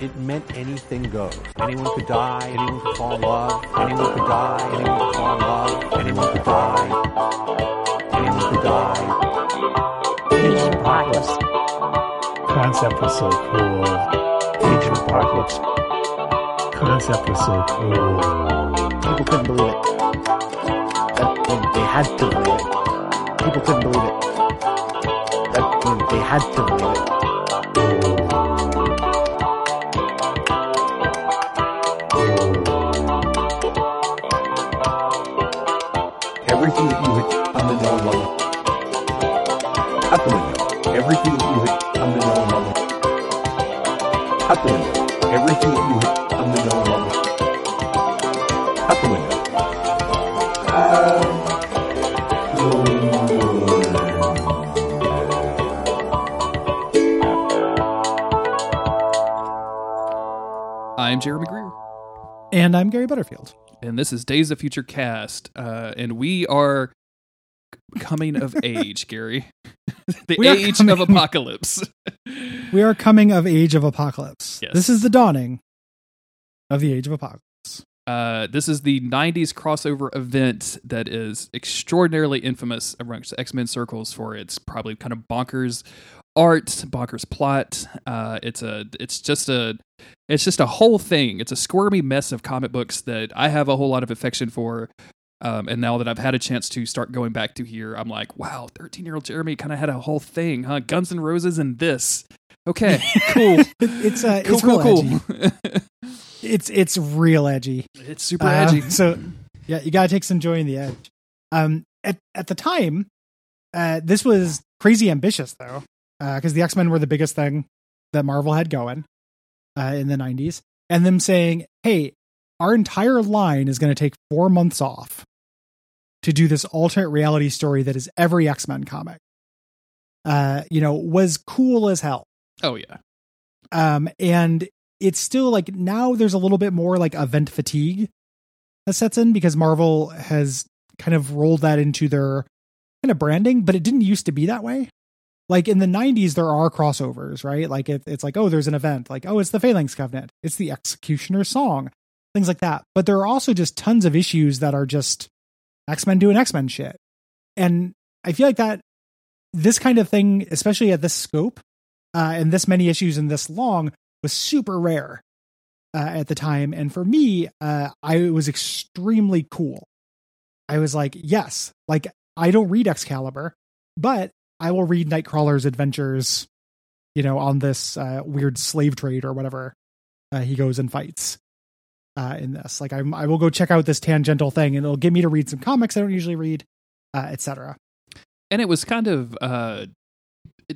it meant anything goes. Anyone could die, anyone could fall in love, anyone could die, anyone could fall in love, anyone could die, anyone could die. Age of Apocalypse. Concept was so cool. Age of Apocalypse. Concept was so cool. People couldn't believe it. That, well, they had to believe it. People couldn't believe it. That, well, they had to believe it. Everything that you had come to know and love. Out the window. Everything that you had come to know and love. Out the window. I'm Jeremy Greer, And I'm Gary Butterfield. and this is Days of Future Cast, uh, and we are coming of age, Gary. the We age coming- of apocalypse. We are coming of Age of Apocalypse. Yes. This is the dawning of the Age of Apocalypse. Uh, this is the 90s crossover event that is extraordinarily infamous amongst X Men circles for its probably kind of bonkers art, bonkers plot. Uh, it's a, it's just a, it's just a whole thing. It's a squirmy mess of comic books that I have a whole lot of affection for. Um, and now that I've had a chance to start going back to here, I'm like, wow, 13 year old Jeremy kind of had a whole thing, huh? Guns N' Roses and this. Okay, cool. it's uh, cool, it's cool, real cool. It's it's real edgy. it's super Uh, edgy. so yeah, you gotta take some joy in the edge. Um, at at the time, uh, this was crazy ambitious though, because the X Men were the biggest thing that Marvel had going uh, in the '90s, and them saying, "Hey, our entire line is going to take four months off to do this alternate reality story that is every X Men comic." Uh, you know, was cool as hell. Oh, yeah. um and it's still like now there's a little bit more like event fatigue that sets in because marvel has kind of rolled that into their kind of branding but it didn't used to be that way. Like in the 90s there are crossovers right? Like it, it's like oh there's an event. Like oh it's the phalanx covenant. It's the X-Cutioner song. Things like that. But there are also just tons of issues that are just x-men doing x-men shit and i feel like that this kind of thing especially at this scope uh, and this many issues and this long was super rare uh, at the time. And for me, uh, I was extremely cool. I was like, yes, like I don't read Excalibur, but I will read Nightcrawler's adventures, you know, on this uh, weird slave trade or whatever uh, he goes and fights uh, in this. Like, I'm, I will go check out this tangential thing, and it'll get me to read some comics I don't usually read, uh, etc. and it was kind of uh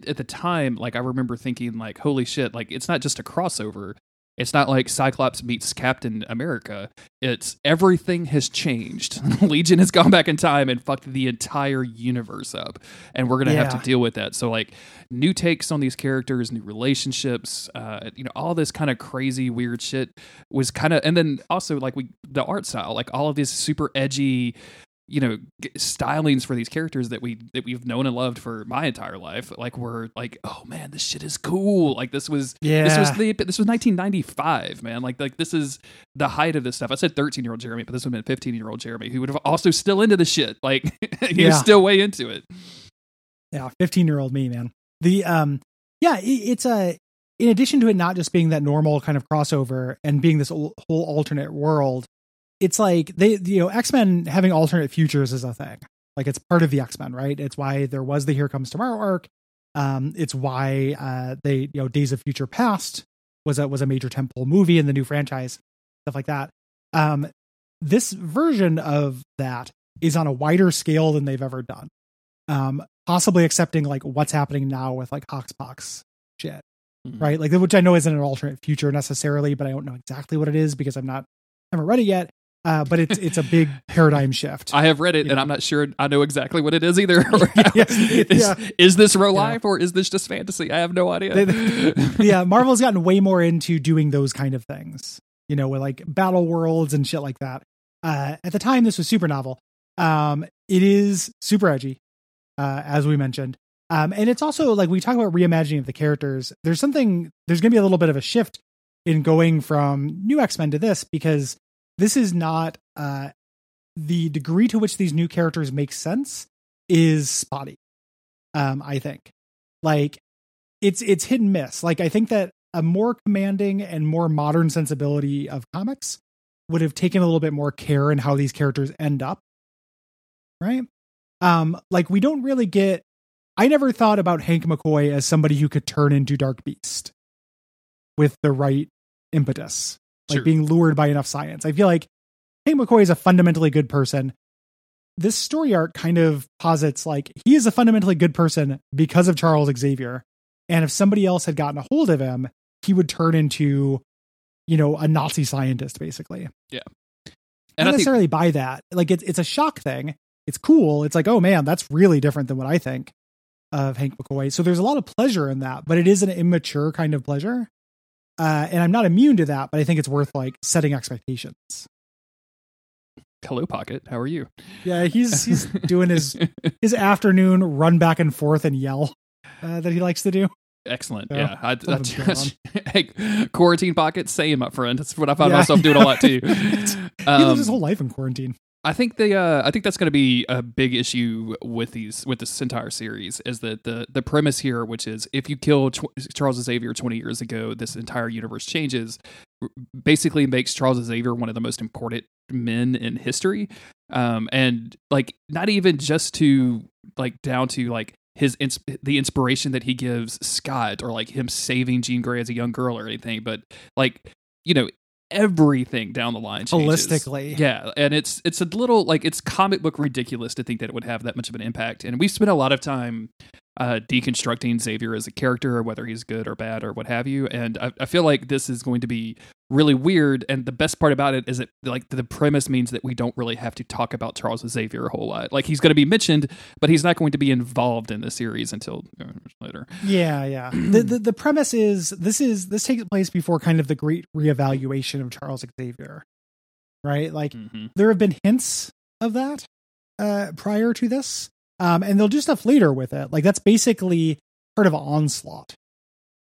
at the time like i remember thinking like holy shit like it's not just a crossover it's not like cyclops meets captain america. It's everything has changed. Legion has gone back in time and fucked the entire universe up and we're gonna have to deal with that. So like new takes on these characters new relationships uh you know all this kind of crazy weird shit was kind of and then also like we the art style like all of these super edgy you know stylings for these characters that we that we've known and loved for my entire life like we're like oh man this shit is cool. Like this was yeah this was the this was 1995 man. Like like this is the height of this stuff. I said 13 year old jeremy but this would have been 15 year old jeremy who would have also still into the shit. Like he Yeah. was still way into it. Yeah 15 year old me man. The um yeah it, it's a in addition to it not just being that normal kind of crossover and being this whole whole alternate world it's like they you know x-men having alternate futures is a thing like it's part of the x-men right it's why there was the here comes tomorrow arc um it's why uh they you know days of future past was a was a major temple movie in the new franchise stuff like that um this version of that is on a wider scale than they've ever done um possibly accepting like what's happening now with like Hoxpox shit, Mhm. right? Like which I know isn't an alternate future necessarily, but I don't know exactly what it is because I'm not haven't read it yet. Uh, but it's it's a big paradigm shift. i have read it You and know. i'm not sure i know exactly what it is either is, yeah. is this real Yeah. life or is this just fantasy i have no idea yeah, Marvel's gotten way more into doing those kind of things, you know, with like battle worlds and shit like that. Uh, at the time, this was super novel. Um, it is super edgy, uh, as we mentioned. Um, and it's also like we talk about reimagining of the characters. There's something. There's going to be a little bit of a shift in going from New X Men to this because this is not uh, the degree to which these new characters make sense is spotty. Um, I think like it's it's hit and miss. Like I think that a more commanding and more modern sensibility of comics would have taken a little bit more care in how these characters end up. Right? Um, like we don't really get I never thought about Hank McCoy as somebody who could turn into Dark Beast with the right impetus, like Sure. being lured by enough science. I feel like Hank McCoy is a fundamentally good person. This story arc kind of posits like he is a fundamentally good person because of Charles Xavier. And if somebody else had gotten a hold of him, he would turn into, you know, a Nazi scientist, basically. And I I don't think necessarily buy that. Like it's it's a shock thing. It's cool. It's like, oh man, that's really different than what I think of Hank McCoy. So there's a lot of pleasure in that, but it is an immature kind of pleasure. Uh, and I'm not immune to that, but I think it's worth like setting expectations. hello pocket. How are you? Yeah, he's he's doing his his afternoon run back and forth and yell uh, that he likes to do. Excellent. Yeah, Yeah. I, I, hey, quarantine pocket, same my friend. That's what I found Yeah. myself doing a lot too. he lives Um, his whole life in quarantine. I think they uh I think that's going to be a big issue with these with this entire series is that the the premise here which is if you kill Charles Xavier 20 years ago this entire universe changes basically makes Charles Xavier one of the most important men in history. Um and like not even just to like down to like his ins- the inspiration that he gives Scott or like him saving Jean Grey as a young girl or anything but like you know everything down the line changes. Holistically. Yeah, and it's it's a little like it's comic book ridiculous to think that it would have that much of an impact. And we spent a lot of time uh, deconstructing Xavier as a character, whether he's good or bad or what have you. And I, I feel like this is going to be really weird. And the best part about it is that like the premise means that we don't really have to talk about Charles Xavier a whole lot. Like he's going to be mentioned, but he's not going to be involved in the series until uh, later. Yeah, yeah. the, the the premise is this is this takes place before kind of the great reevaluation of Charles Xavier. Right? Like hmm there have been hints of that uh prior to this. Um and they'll do stuff later with it. Like that's basically part of onslaught.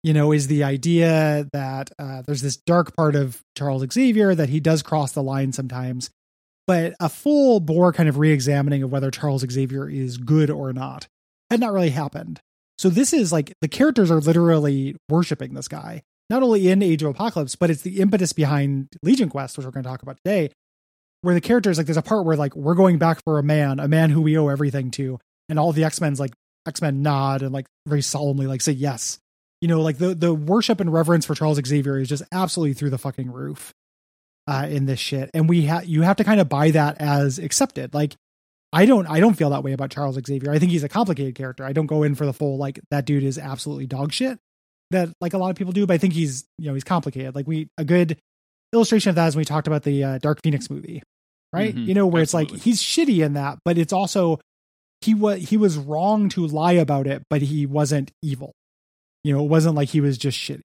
You know, is the idea that uh there's this dark part of Charles Xavier that he does cross the line sometimes. But a full bore kind of re-examining of whether Charles Xavier is good or not had not really happened. So this is like the characters are literally worshiping this guy, not only in Age of Apocalypse, but it's the impetus behind Legion Quest, which we're going to talk about today, where the characters like there's a part where like we're going back for a man, a man who we owe everything to, and all the X Men's like X Men nod and like very solemnly like say yes. You know, like the the worship and reverence for Charles Xavier is just absolutely through the fucking roof uh, in this shit, and we have you have to kind of buy that as accepted. Like I don't I don't feel that way about Charles Xavier. I think he's a complicated character. I don't go in for the full like that dude is absolutely dog shit that like a lot of people do, but I think he's you know he's complicated. Like we a good illustration of that is when we talked about the uh, Dark Phoenix movie, right? Mhm, you know where it's like he's shitty in that, but it's also he was he was wrong to lie about it, but he wasn't evil. You know, it wasn't like he was just shitty.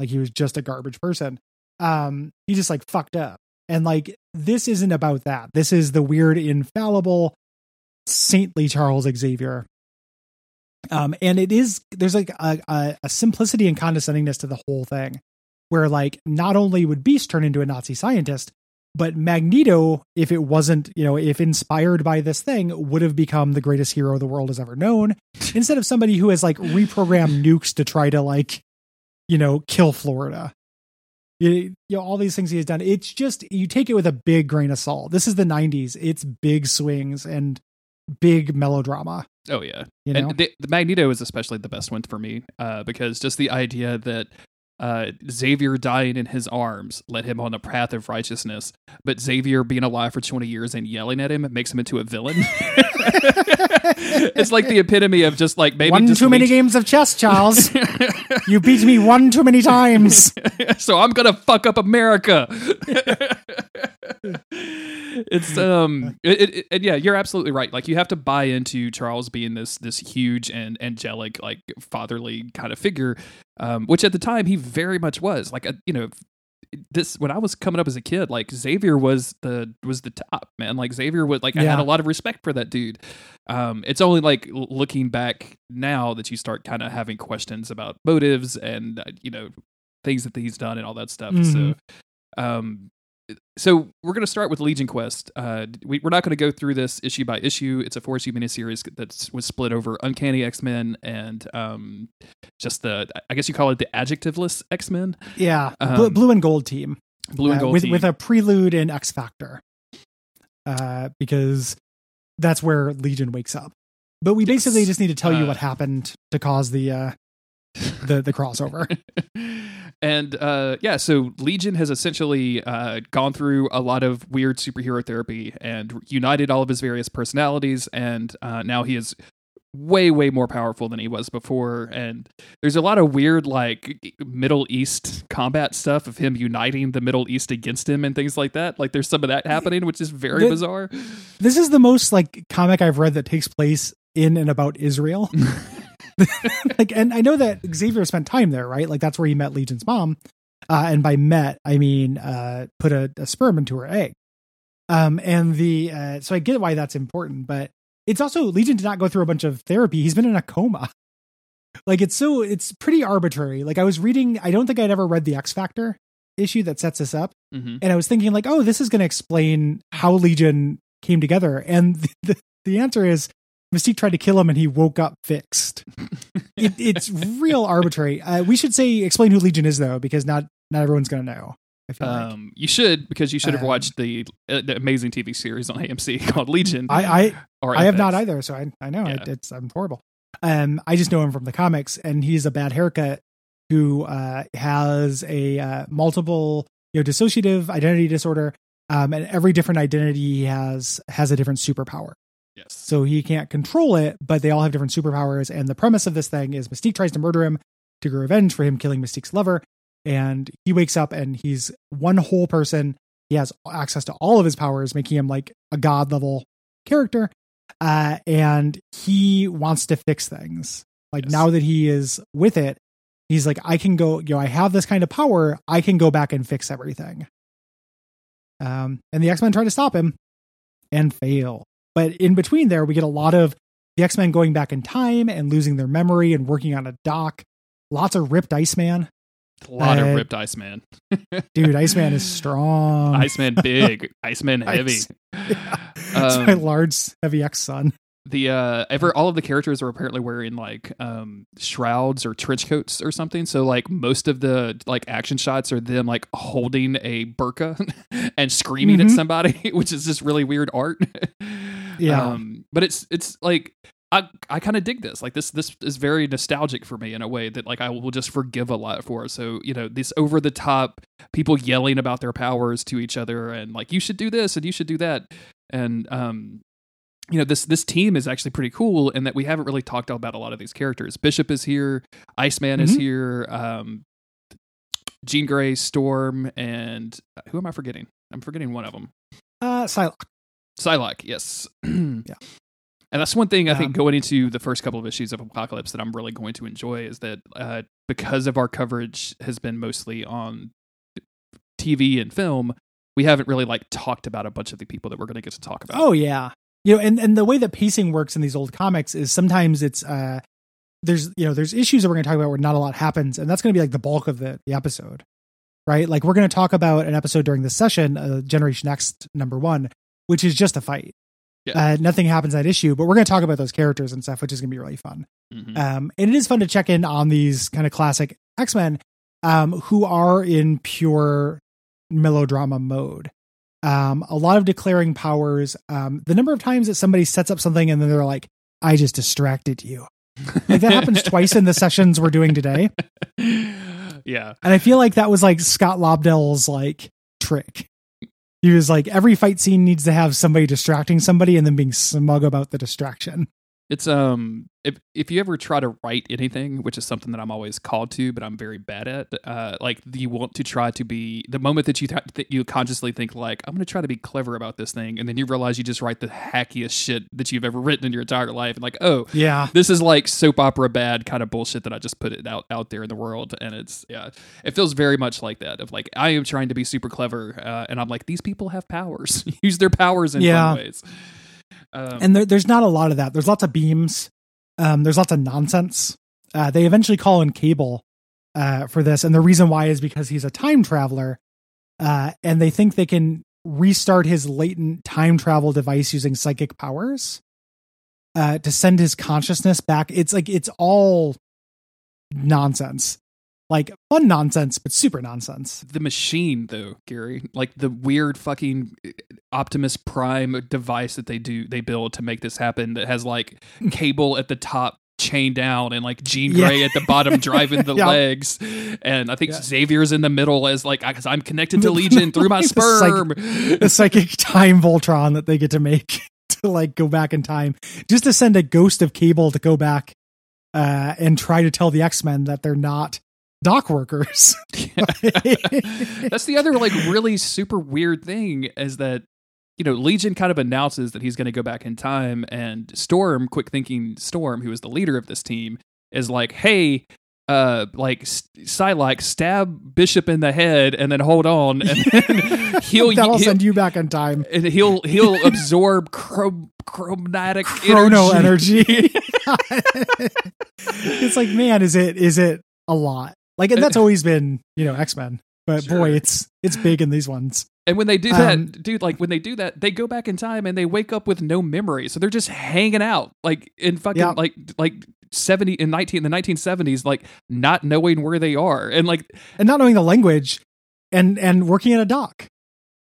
Like he was just a garbage person. Um he just like fucked up. And like this isn't about that. This is the weird infallible saintly Charles Xavier. Um and it is there's like a, a, a simplicity and condescendingness to the whole thing where like not only would Beast turn into a Nazi scientist, but Magneto, if it wasn't, you know, if inspired by this thing, would have become the greatest hero the world has ever known, instead of somebody who has like reprogrammed nukes to try to like, you know, kill Florida. You, you know, all these things he has done. It's just you take it with a big grain of salt. This is the '90s. It's big swings and big melodrama. Oh yeah, You know, and the, the Magneto is especially the best one for me uh, because just the idea that uh, Xavier dying in his arms led him on the path of righteousness, but Xavier being alive for 20 years and yelling at him makes him into a villain. it's like the epitome of just like maybe one too many games of chess, Charles. you beat me one too many times. so I'm gonna fuck up America. It's um, it, it, yeah, you're absolutely right. Like you have to buy into Charles being this this huge and angelic, like fatherly kind of figure, um, which at the time he very much was. Like uh, you know, this when I was coming up as a kid, like Xavier was the was the top man. Like Xavier was like I had a lot of respect for that dude. Um, it's only like looking back now that you start kind of having questions about motives and uh, you know things that he's done and all that stuff. Mhm. So, um, so we're going to start with Legion Quest. Uh, we, we're not going to go through this issue by issue. It's a four issue miniseries that was split over Uncanny X Men and um, just the I guess you call it the adjectiveless X Men, Yeah, Um, blue and gold team. blue and uh, gold with team. with a prelude in X Factor, uh, because that's where Legion wakes up. But we basically Yes. just need to tell you Uh, what happened to cause the uh, the the crossover. and uh, yeah, so Legion has essentially uh, gone through a lot of weird superhero therapy and united all of his various personalities, and uh, now he is way way more powerful than he was before and there's a lot of weird like middle east combat stuff of him uniting the middle east against him and things like that like there's some of that happening which is very The- bizarre this is the most like comic I've read that takes place in and about Israel. like, and I know that Xavier spent time there, right? Like that's where he met Legion's mom. Uh, and by met, I mean uh, put a, a sperm into her egg. Um, and the uh, so I get why that's important, but it's also Legion did not go through a bunch of therapy. He's been in a coma. Like it's so it's pretty arbitrary. Like I was reading, I don't think I'd ever read the X Factor issue that sets this up, hmm and I was thinking like, oh, this is going to explain how Legion came together, and the, the, the answer is Mystique tried to kill him, and he woke up fixed. it, it's real arbitrary. Uh, we should say explain who Legion is though, because not not everyone's going to know. Feel like. um, you should because you should have Um, watched the, uh, the amazing TV series on AMC called Legion. I I, I have not either, so I I know Yeah. it, it's I'm horrible. Um, I just know him from the comics, and he's a bad haircut who uh has a uh, multiple you know dissociative identity disorder. Um, and every different identity he has has a different superpower. Yes. So he can't control it, but they all have different superpowers. And the premise of this thing is Mystique tries to murder him to get revenge for him killing Mystique's lover. And he wakes up and he's one whole person. He has access to all of his powers, making him like a god level character. Uh, and he wants to fix things. Like Yes. now that he is with it, he's like, I can go, you know, I have this kind of power. I can go back and fix everything. Um, and the X Men try to stop him and fail. But in between there, we get a lot of the X Men going back in time and losing their memory and working on a dock. Lots of ripped Iceman. A lot uh, of ripped Iceman. Dude, Iceman is strong. Iceman big, Iceman heavy. Ice- my Um, large, heavy X son. the uh ever all of the characters are apparently wearing like um shrouds or trench coats or something so like most of the like action shots are them like holding a burqa and screaming at Mhm. somebody which is just really weird art Yeah. um but it's it's like I, I kind of dig this. Like this, this is very nostalgic for me in a way that like I will just forgive a lot for. So you know, this over the top people yelling about their powers to each other and like you should do this and you should do that, and um, you know this this team is actually pretty cool in that we haven't really talked about a lot of these characters. Bishop is here, Iceman is Mhm. here, um, Jean Grey, Storm, and uh, who am I forgetting? I'm forgetting one of them. Uh, Psylocke. Psylocke, yes. yeah. And that's one thing I think Um, going into the first couple of issues of Apocalypse that I'm really going to enjoy is that uh, because of our coverage has been mostly on TV and film, we haven't really like talked about a bunch of the people that we're going to get to talk about. Oh yeah. You know, and, and the way that pacing works in these old comics is sometimes it's uh there's you know, there's issues that we're gonna talk about where not a lot happens, and that's gonna be like the bulk of the, the episode. Right? Like we're gonna talk about an episode during this session, uh, Generation X number one, which is just a fight. Yeah. Uh, nothing happens that issue, but we're gonna talk about those characters and stuff, which is gonna be really fun. Mhm. Um, and it is fun to check in on these kind of classic X Men um, who are in pure melodrama mode. Um, a lot of declaring powers. Um, the number of times that somebody sets up something and then they're like, "I just distracted you." Like that happens twice in the sessions we're doing today, yeah. and I feel like that was like Scott Lobdell's like trick. He was like, every fight scene needs to have somebody distracting somebody and then being smug about the distraction. It's um if if you ever try to write anything, which is something that I'm always called to, but I'm very bad at, uh, like you want to try to be the moment that you th- that you consciously think like I'm going to try to be clever about this thing, and then you realize you just write the hackiest shit that you've ever written in your entire life, and like oh Yeah, this is like soap opera bad kind of bullshit that I just put it out out there in the world, and it's yeah, it feels very much like that. Of like I am trying to be super clever, uh, and I'm like these people have powers, use their powers in Yeah. fun ways. Um, and there, there's not a lot of that. There's lots of beams. Um, there's lots of nonsense. Uh, they eventually call in Cable uh, for this, and the reason why is because he's a time traveler, uh, and they think they can restart his latent time travel device using psychic powers uh, to send his consciousness back. It's like it's all nonsense, like fun nonsense, but super nonsense. The machine, though, Gary, like the weird fucking uh, Optimus Prime device that they do, they build to make this happen that has like cable at the top chained down and like Jean Yeah. Grey at the bottom driving the Yeah. legs. And I think Yeah. Xavier's in the middle as like, because I'm connected to Legion through my The psych- sperm. the psychic time Voltron that they get to make to like go back in time, just to send a ghost of Cable to go back uh, and try to tell the X Men that they're not dock workers. That's the other like really super weird thing is that you know Legion kind of announces that he's going to go back in time, and Storm, quick thinking Storm, who is the leader of this team, is like, "Hey, uh, like Psylocke, stab Bishop in the head, and then hold on, and then he'll That'll he'll, send you back in time. and he'll he'll absorb chrom- chromatic Chrono energy. energy. it's like, man, is it is it a lot? Like, and that's always been you know X Men, but Sure. boy, it's it's big in these ones. And when they do that, Um, dude, like when they do that, they go back in time and they wake up with no memory. So they're just hanging out, like in fucking Yeah. like like seventy in nineteen the nineteen seventies, like not knowing where they are, and like and not knowing the language and and working at a dock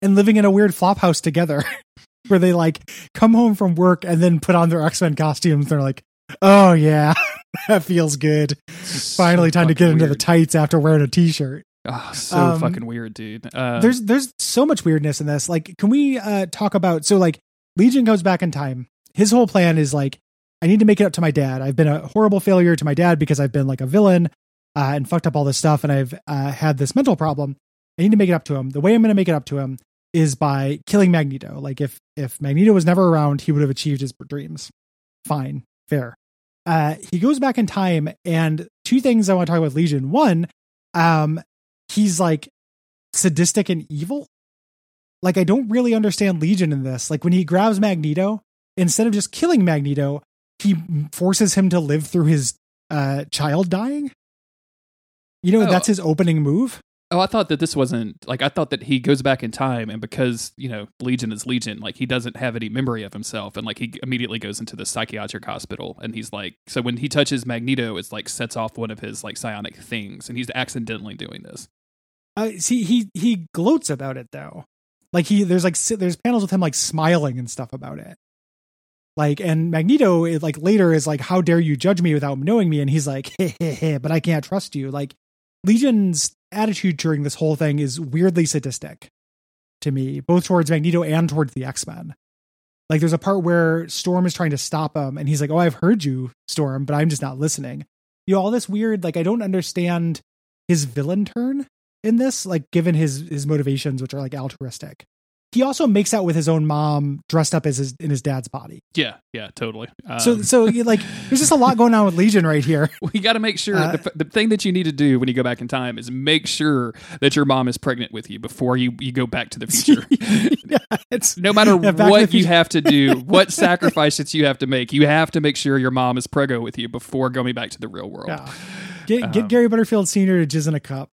and living in a weird flop house together where they like come home from work and then put on their x-men costumes they're like oh yeah. That feels good. Finally time to get into the tights after wearing a t-shirt. Oh, so Um, fucking weird, dude. Uh, there's there's so much weirdness in this. Like can we uh talk about so like legion goes back in time. His whole plan is like i need to make it up to my dad. I've been a horrible failure to my dad because i've been like a villain uh, and fucked up all this stuff and i've uh, had this mental problem. I need to make it up to him. The way i'm going to make it up to him is by killing magneto. Like if if magneto was never around he would have achieved his dreams. Fine. Fair uh he goes back in time and two things i want to talk about legion one um he's like sadistic and evil. Like I don't really understand Legion in this. Like when he grabs Magneto, instead of just killing Magneto, he forces him to live through his uh child dying. You know, Oh. that's his opening move. Oh, I thought that this wasn't like I thought that he goes back in time, and because you know Legion is Legion, like he doesn't have any memory of himself, and like he immediately goes into the psychiatric hospital, and he's like, so when he touches Magneto, it's like sets off one of his like psionic things, and he's accidentally doing this. Uh, see, he he gloats about it though. Like he there's like there's panels with him like smiling and stuff about it. Like and Magneto is like later is like, "How dare you judge me without knowing me?" And he's like, "Heh heh heh," but I can't trust you. Like Legion's attitude during this whole thing is weirdly sadistic to me, both towards Magneto and towards the X Men. Like there's a part where Storm is trying to stop him, and he's like, "Oh, I've heard you, Storm, but I'm just not listening." You know, all this weird. Like I don't understand his villain turn in this, like given his his motivations, which are like altruistic. He also makes out with his own mom dressed up as his in his dad's body. Yeah, yeah, totally. Um, So so like there's just a lot going on with Legion right here. we got to make sure Uh, the, the thing that you need to do when you go back in time is make sure that your mom is pregnant with you before you, you go back to the future. yeah, it's no matter Yeah, Back to the what you have to do, what sacrifices you have to make, you have to make sure your mom is preggo with you before going back to the real world. yeah. Get get Um, Gary Butterfield Senior to jizz in a cup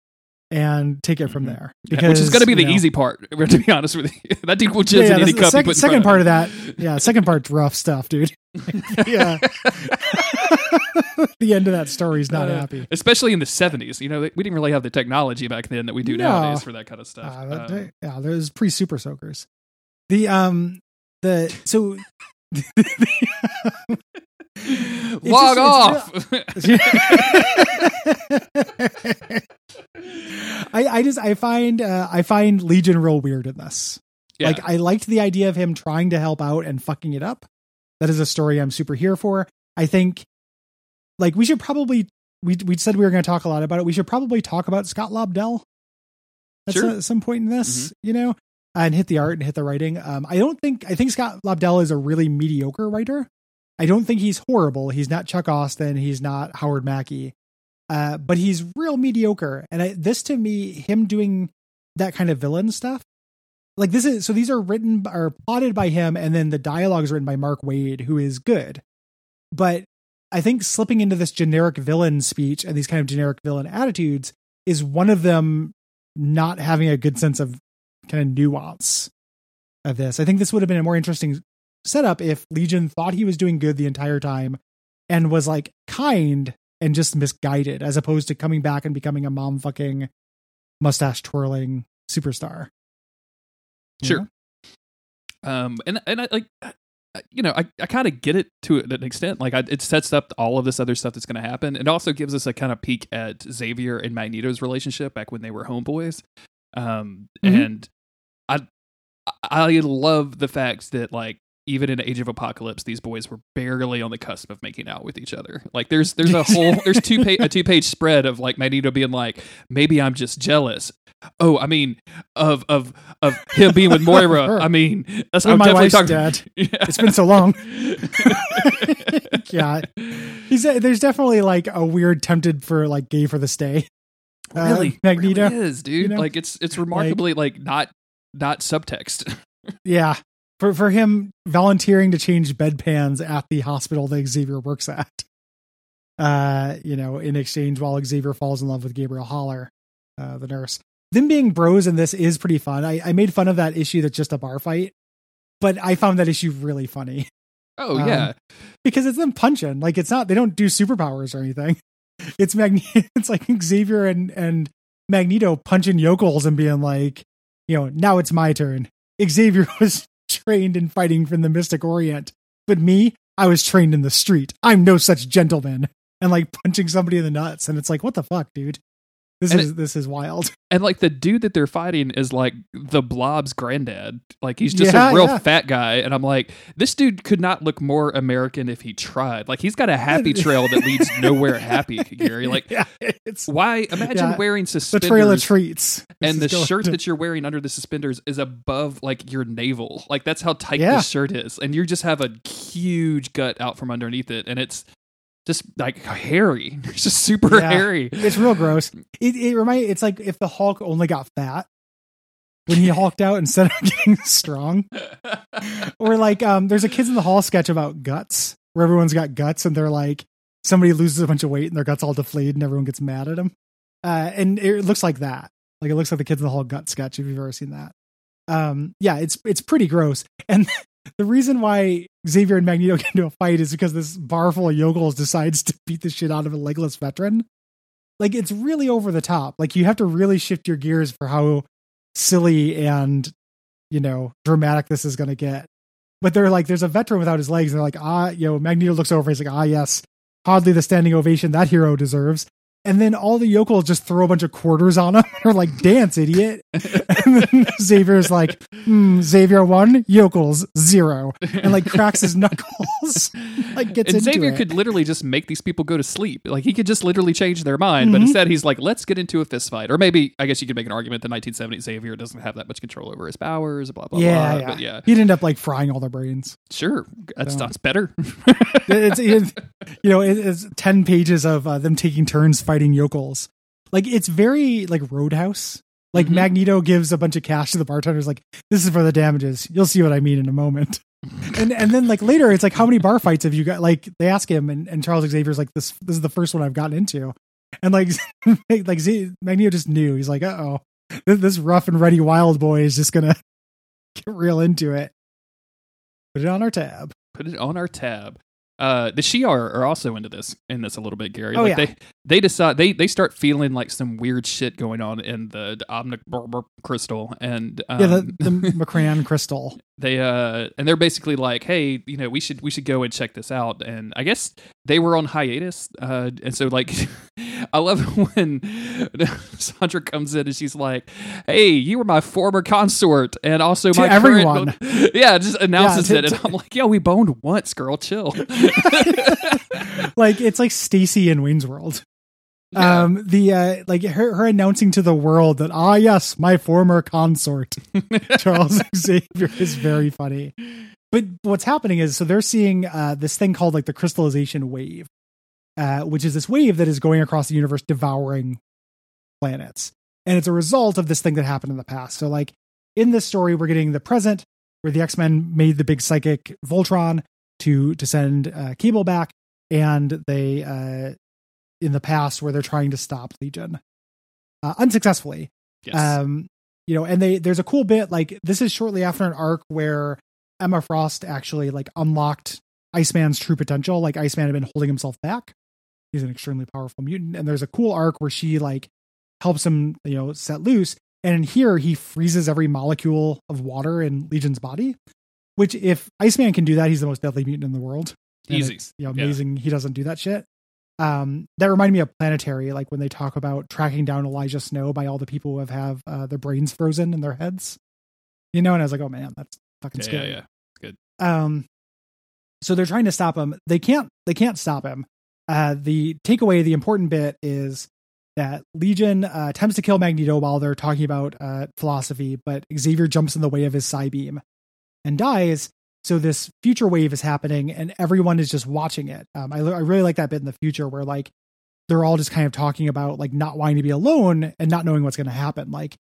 and take it from Mhm. there. Yeah, which is going to be the you know- easy part. To be honest with you, that dude will jizz Yeah, yeah, any the cup. sec- you put second part of of that, yeah, second part's rough stuff, dude. yeah, the end of that story is not Uh, happy. especially in the seventies. You know, we didn't really have the technology back then that we do No. nowadays for that kind of stuff. Uh, that- Um, yeah, there's pre super soakers. The um the so log off. I I just I find uh, I find Legion real weird in this. Yeah. Like I liked the idea of him trying to help out and fucking it up. That is a story I'm super here for. I think like we should probably we we said we were going to talk a lot about it. We should probably talk about Scott Lobdell at Sure. some, some point in this, you know, and hit the art and hit the writing. Um, I don't think I think Scott Lobdell is a really mediocre writer. I don't think he's horrible. He's not Chuck Austin. He's not Howard Mackie. Uh, but he's real mediocre. And I, this to me, him doing that kind of villain stuff, like this is so these are written or plotted by him, and then the dialogue is written by Mark Waid, who is good. But I think slipping into this generic villain speech and these kind of generic villain attitudes is one of them not having a good sense of kind of nuance of this. I think this would have been a more interesting setup if Legion thought he was doing good the entire time and was like kind and just misguided as opposed to coming back and becoming a mom fucking mustache twirling superstar. Sure. know? um and and i like you know i, I kind of get it to an extent like I, it sets up all of this other stuff that's going to happen it also gives us a kind of peek at xavier and magneto's relationship back when they were homeboys um Mhm. and i i love the fact that like even in age of apocalypse these boys were barely on the cusp of making out with each other like there's there's a whole there's two pa- a two page spread of like magneto being like maybe i'm just jealous oh i mean of of of him being with moira i mean that's i'm my wife's talking dead. Yeah. It's been so long. yeah. He's there's definitely like a weird tempted for like gay for the stay. Uh, really Magneto. really is dude know? like it's it's remarkably like, not not subtext Yeah. For for him volunteering to change bedpans at the hospital that Xavier works at. Uh, you know, in exchange while Xavier falls in love with Gabrielle Haller, uh, the nurse. Them being bros in this is pretty fun. I, I made fun of that issue that's just a bar fight, but I found that issue really funny oh Um, yeah because it's them punching. Like it's not they don't do superpowers or anything. It's Magne- it's like Xavier and and Magneto punching yokels and being like, you know, now it's my turn. Xavier was trained in fighting from the Mystic Orient, but me, I was trained in the street. I'm no such gentleman. And like punching somebody in the nuts, and it's like, what the fuck, dude? This And is this is wild. and like the dude that they're fighting is like the blob's granddad like he's just Yeah, a real yeah. fat guy and i'm like this dude could not look more american if he tried like he's got a happy trail that leads nowhere happy gary like yeah, it's why imagine wearing the suspenders trail of treats. and the shirt to- that you're wearing under the suspenders is above like your navel like that's how tight this shirt is and you just have a huge gut out from underneath it and it's just like hairy it's just super Yeah. hairy It's real gross. It it remind it's like if the Hulk only got fat when he hulked out instead of getting strong. Or like um there's a kids in the hall sketch about guts where everyone's got guts and they're like somebody loses a bunch of weight and their guts all deflated and everyone gets mad at them. Uh and it looks like that. Like it looks like the kids in the hall gut sketch if you've ever seen that. Um yeah, it's it's pretty gross. And the reason why Xavier and Magneto get into a fight is because this bar full of yokels decides to beat the shit out of a legless veteran. Like it's really over the top. Like you have to really shift your gears for how silly and you know dramatic this is going to get. But they're like, there's a veteran without his legs. And they're like, ah, you know, Magneto looks over. He's like, ah, yes, hardly the standing ovation that hero deserves. And then all the yokels just throw a bunch of quarters on him. They're like, dance, idiot. and then Xavier's like, hmm, Xavier one, yokels zero, and like cracks his knuckles. like gets and Xavier it. could literally just make these people go to sleep. Like he could just literally change their mind, but Mhm. instead he's like, "Let's get into a fist fight." Or maybe I guess you could make an argument that 1970 Xavier doesn't have that much control over his powers. Blah blah yeah, blah. yeah. But yeah, He'd end up like frying all their brains. sure, That's, So- sounds better. it's, it's you know it's 10 pages of uh, them taking turns fighting yokels. Like it's very like roadhouse. Like Mhm. magneto gives a bunch of cash to the bartenders like this is for the damages. You'll see what i mean in a moment. And and then like later it's like how many bar fights have you got? Like they ask him and, and charles xavier's like this this is the first one i've gotten into. And like like Z- magneto just knew. He's like uh-oh. This, this rough and ready wild boy is just gonna get real into it. Put it on our tab. Put it on our tab. Uh, the Shi'ar are also into this in this a little bit, Gary. Oh, like yeah. they they decide they they start feeling like some weird shit going on in the, the Omnic crystal, and um, yeah the, the M'Kraan crystal they uh and they're basically like hey you know we should we should go and check this out and i guess they were on hiatus uh and so like i love when sandra comes in and she's like hey you were my former consort and also To my everyone. current yeah just announces to- it and i'm like yo we boned once girl chill like it's like Stacy in Wayne's World. Yeah. Um, the uh, like her her announcing to the world that ah yes, my former consort Charles Xavier is very funny. But what's happening is so they're seeing uh this thing called like the crystallization wave, uh, which is this wave that is going across the universe devouring planets, and it's a result of this thing that happened in the past. So like in this story, we're getting the present where the X Men made the big psychic Voltron to to send uh, Cable back, and they uh in the past where they're trying to stop Legion uh, unsuccessfully. Yes. Um, you know, and they there's a cool bit like this is shortly after an arc where Emma Frost actually like unlocked Iceman's true potential. Like Iceman had been holding himself back. He's an extremely powerful mutant, and there's a cool arc where she like helps him, you know, set loose. And in here, he freezes every molecule of water in Legion's body. Which, if Iceman can do that, he's the most deadly mutant in the world. And Easy. you know, Yeah. amazing. He doesn't do that shit. Um, that reminded me of Planetary, like when they talk about tracking down Elijah Snow by all the people who have have uh, their brains frozen in their heads. You know, and I was like, oh man, that's fucking yeah, scary. yeah, yeah, good. Um, so they're trying to stop him. They can't. They can't stop him. Uh, the takeaway, the important bit is that Legion uh, attempts to kill Magneto while they're talking about uh, philosophy, but Xavier jumps in the way of his psi beam and dies. So this future wave is happening, and everyone is just watching it. Um, I, I really like that bit in the future where like they're all just kind of talking about like not wanting to be alone and not knowing what's going to happen. Like,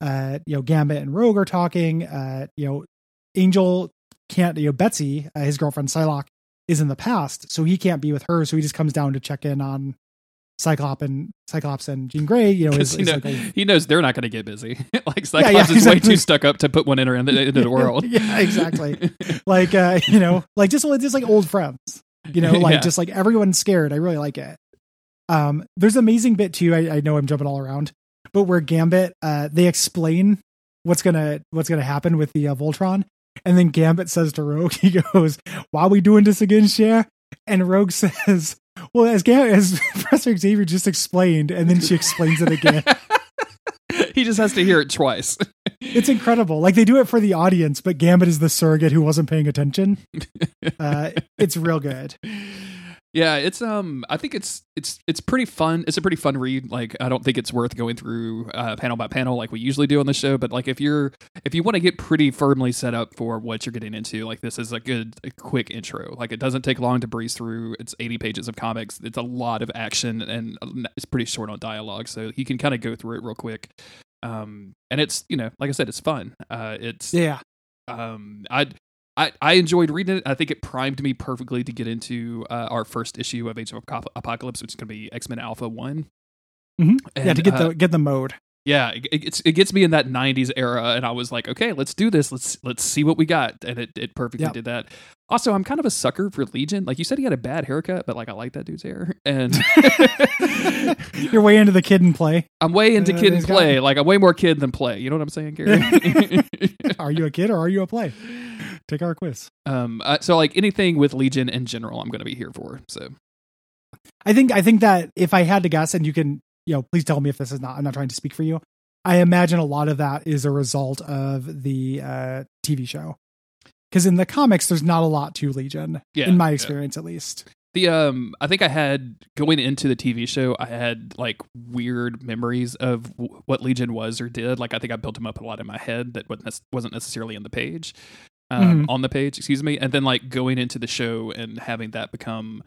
uh, you know, Gambit and Rogue are talking. Uh, you know, Angel can't. You know, Betsy, uh, his girlfriend Psylocke, is in the past, so he can't be with her. So he just comes down to check in on Cyclops and Cyclops and Jean Grey. You know, his, he, his, know, like, old- he knows they're not going to get busy. like Yeah, Cyclops yeah, is way too stuck up to put one in the, into the world. yeah, exactly. like uh, you know, like just just like old friends. You know, like Yeah. just like everyone's scared. I really like it. Um, there's an amazing bit too. I, I know I'm jumping all around, but where Gambit, uh, they explain what's gonna what's gonna happen with the uh, Voltron, and then Gambit says to Rogue, he goes, "Why are we doing this again, Cher?" And Rogue says, "Well, as as Professor Xavier just explained," and then she explains it again. he just has to hear it twice. It's incredible. Like they do it for the audience, but Gambit is the surrogate who wasn't paying attention. Uh, it's real good. Yeah, it's um I think it's it's it's pretty fun. It's a pretty fun read. Like I don't think it's worth going through uh, panel by panel like we usually do on the show, but like if you're if you want to get pretty firmly set up for what you're getting into, like this is a good a quick intro. Like it doesn't take long to breeze through. It's 80 pages of comics. It's a lot of action and it's pretty short on dialogue, so you can kind of go through it real quick. Um and it's, you know, like I said it's fun. Uh it's Yeah. um I I, I enjoyed reading it. I think it primed me perfectly to get into uh, our first issue of Age of Apocalypse, which is going to be X Men Alpha One. Mhm. And, yeah, to get uh, the get the mode. yeah, it, it gets it gets me in that '90s era, and I was like, okay, let's do this. Let's let's see what we got, and it, it perfectly Yep. did that. Also, I'm kind of a sucker for Legion. Like you said, he had a bad haircut, but like I like that dude's hair, and You're way into the kid and play. I'm way into Uh, kid and got- play. Like I'm way more kid than play. You know what I'm saying, Gary? Are you a kid or are you a play? Take our quiz. um, uh, so like anything with Legion in general, I'm going to be here for. So I think I think that if I had to guess, and you can, you know, please tell me if this is not. I'm not trying to speak for you. I imagine a lot of that is a result of the uh, TV show, because in the comics, there's not a lot to Legion, yeah, in my yeah. experience at least. The um, I think I had going into the TV show, I had like weird memories of w- what Legion was or did. Like I think I built them up a lot in my head that wasn't necessarily in the page, um, Mhm. on the page, excuse me. And then like going into the show and having that become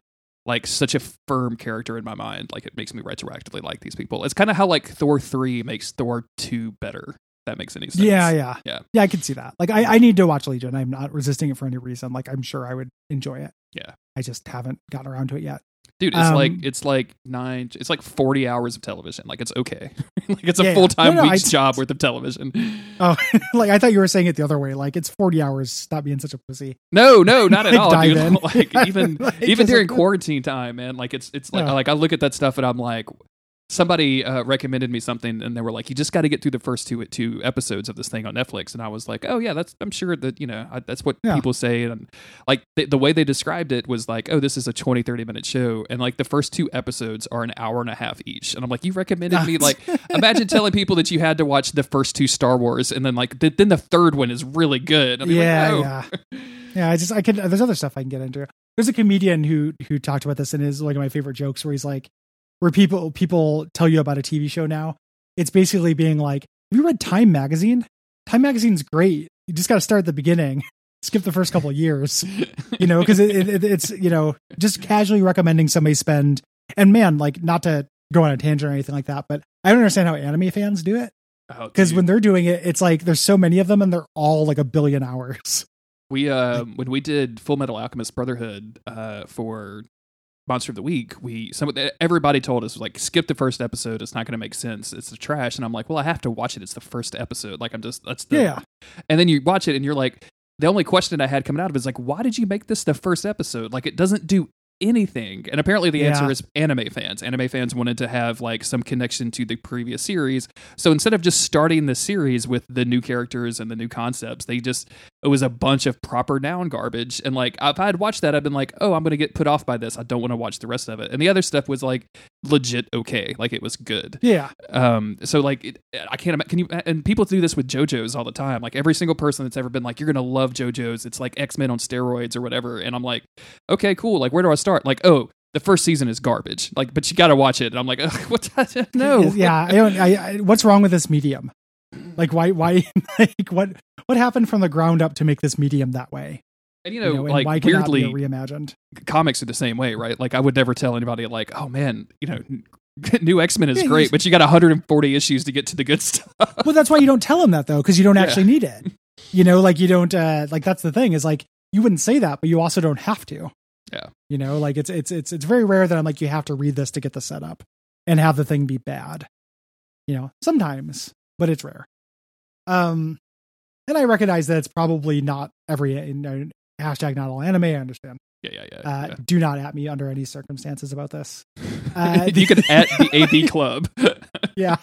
like such a firm character in my mind, like it makes me retroactively like these people. It's kind of how like Thor three makes Thor two better. If that makes any sense. Yeah, yeah, Yeah. yeah. I can see that. Like, I, I need to watch Legion. I'm not resisting it for any reason. Like, I'm sure I would enjoy it. Yeah. I just haven't gotten around to it yet. Dude, it's like Um, it's like nine. It's like forty hours of television. Like it's okay. like it's a Yeah, yeah. full time No, no, week's I- job worth of television. Oh, like I thought you were saying it the other way. Like, it's 40 hours. Stop being such a pussy. No, no, not at all, dude. in. like even Like, even during like- quarantine time, man. Like it's it's like Yeah. like I look at that stuff and I'm like, somebody uh, recommended me something and they were like, you just got to get through the first two two episodes of this thing on Netflix, and I was like, oh yeah, that's I'm sure that you know I, that's what Yeah. people say, and like the, the way they described it was like, oh, this is a 20 30 minute show, and like the first two episodes are an hour and a half each, and I'm like, you recommended me like imagine telling people that you had to watch the first two Star Wars and then like the, then the third one is really good. Yeah, like, oh. yeah, yeah. I just I could. There's other stuff I can get into. There's a comedian who who talked about this and is one of my favorite jokes where he's like, where people people tell you about a TV show now. It's basically being like, have you read Time magazine? Time magazine's great. You just got to start at the beginning. Skip the first couple of years, you know, because it, it, it- it's you know just casually recommending somebody spend. And man, like not to go on a tangent or anything like that, but I don't understand how anime fans do it Oh, because dude. when they're doing it, it's like there's so many of them and they're all like a billion hours. We uh when we did Full Metal Alchemist Brotherhood uh for monster of the week, we some everybody told us like skip the first episode. It's not going to make sense. It's the trash. And I'm like, well, I have to watch it. It's the first episode. Like I'm just that's the Yeah. And then you watch it and you're like, the only question I had coming out of it is like, why did you make this the first episode? Like it doesn't do anything. And apparently the answer is anime fans. Anime fans wanted to have like some connection to the previous series. So instead of just starting the series with the new characters and the new concepts, they just it was a bunch of proper noun garbage. And like if I had watched that, I'd been like, oh, I'm gonna get put off by this. I don't want to watch the rest of it. And the other stuff was like legit okay. Like it was good. Yeah. Um, so like, it, I can't imagine. Can you? And people do this with JoJo's all the time. Like every single person that's ever been like, you're gonna love JoJo's. It's like X Men on steroids or whatever. And I'm like, okay, cool. Like, where do I start? Like, oh, the first season is garbage. Like, but you got to watch it. And I'm like, what? no. Yeah. I don't. I, I, what's wrong with this medium? Like, why? Why? Like, what? What happened from the ground up to make this medium that way? And you You know, know, like why weirdly, reimagined? comics are the same way, right? Like, I would never tell anybody like, oh man, you know. New X Men is Yeah, great, but you got 140 issues to get to the good stuff. well that's why you don't tell them that though because you don't Yeah. actually need it you know like you don't uh like that's the thing is like you wouldn't say that but you also don't have to Yeah. you know like it's it's it's it's very rare that i'm like you have to read this to get the setup and have the thing be bad you know sometimes but it's rare um and i recognize that it's probably not every you know, hashtag not all anime i understand yeah, yeah, yeah. uh yeah. do not at me under any circumstances about this uh, you can at the AV Club. yeah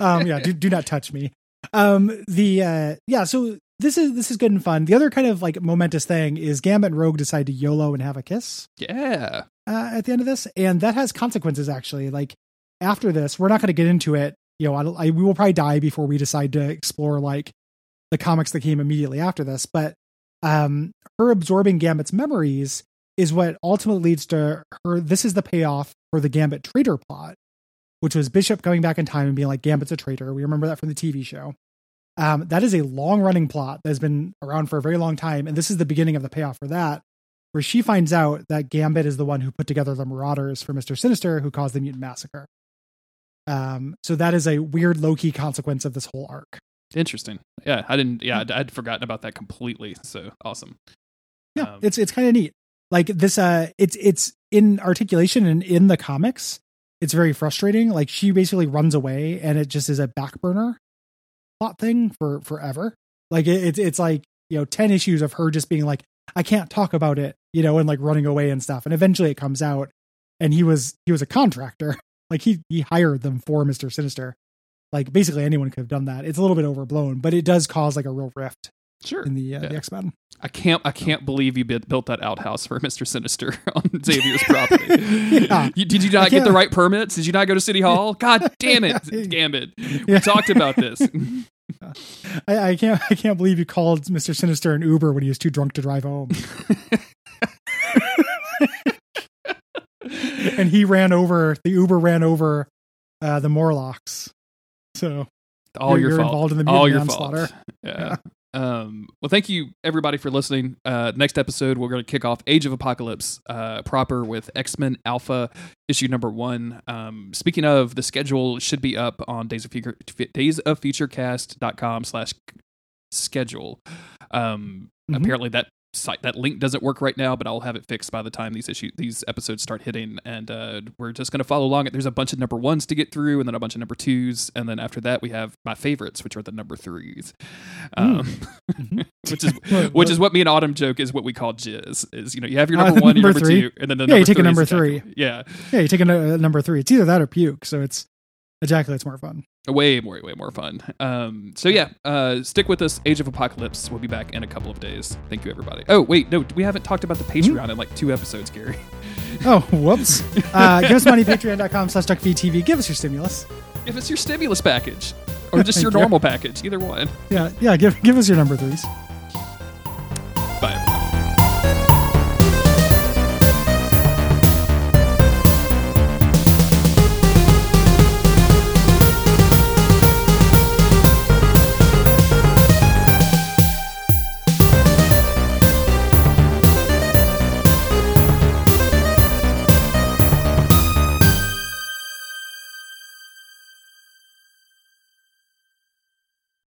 um yeah do, do not touch me um the uh yeah so this is this is good and fun the other kind of like momentous thing is gambit and rogue decide to yolo and have a kiss yeah. uh, at the end of this and that has consequences actually like after this we're not going to get into it you know I, I we will probably die before we decide to explore like the comics that came immediately after this but um her absorbing gambit's memories is what ultimately leads to her this is the payoff for the gambit traitor plot which was bishop coming back in time and being like gambit's a traitor we remember that from the tv show um, that is a long running plot that has been around for a very long time and this is the beginning of the payoff for that where she finds out that Gambit is the one who put together the Marauders for Mister Sinister, who caused the mutant massacre. Um, so that is a weird low key consequence of this whole arc. Interesting. Yeah, I didn't. Yeah, I'd, I'd forgotten about that completely. So awesome. Yeah, Um, it's it's kind of neat. Like this, uh, it's it's in articulation and in the comics, it's very frustrating. Like she basically runs away, and it just is a back burner plot thing for forever. Like it, it's it's like you know ten issues of her just being like, I can't talk about it, you know, and like running away and stuff. And eventually it comes out, and he was he was a contractor. Like he he hired them for Mister Sinister. Like basically anyone could have done that. It's a little bit overblown, but it does cause like a real rift Sure. in the uh, Yeah. the X Men. I can't. I can't believe you built that outhouse for Mister Sinister on Xavier's property. Yeah. You- did you not get the right permits? Did you not go to City Hall? God damn it, Gambit. We talked about this. I, I can't I can't believe you called Mister Sinister an Uber when he was too drunk to drive home, and he ran over the Uber ran over uh, the Morlocks. So All You're- your you're fault. involved in the All mutant your fault. Yeah. Um, well, thank you everybody for listening. Uh, next episode, we're going to kick off Age of Apocalypse uh, proper with X Men Alpha issue number one. Um, speaking of, the schedule should be up on days of future days of futurecast.com slash schedule. Um, Mhm. Apparently that site that link doesn't work right now, but I'll have it fixed by the time these issue these episodes start hitting. And uh, we're just going to follow along. There's a bunch of number ones to get through, and then a bunch of number twos, and then after that we have my favorites, which are the number threes. Um, Mhm. which is What- which is what me and Autumn joke is what we call jizz. Is you know you have your Uh, number one, your number number three. two, and then the Yeah, number you take a number three. Yeah, yeah, you take a, nu- number three. It's either that or puke. So it's ejaculate's more fun. way more way more fun. Um, so yeah, uh, stick with us. Age of Apocalypse. We'll be back in a couple of days. Thank you everybody. Oh wait, no, we haven't talked about the Patreon in like two episodes, Gary. Oh, whoops. Uh, give us money, patreon.com slash duckvtv. Give us your stimulus. If it's your stimulus package or just your you. normal package, either one. Yeah, yeah, give, give us your number threes.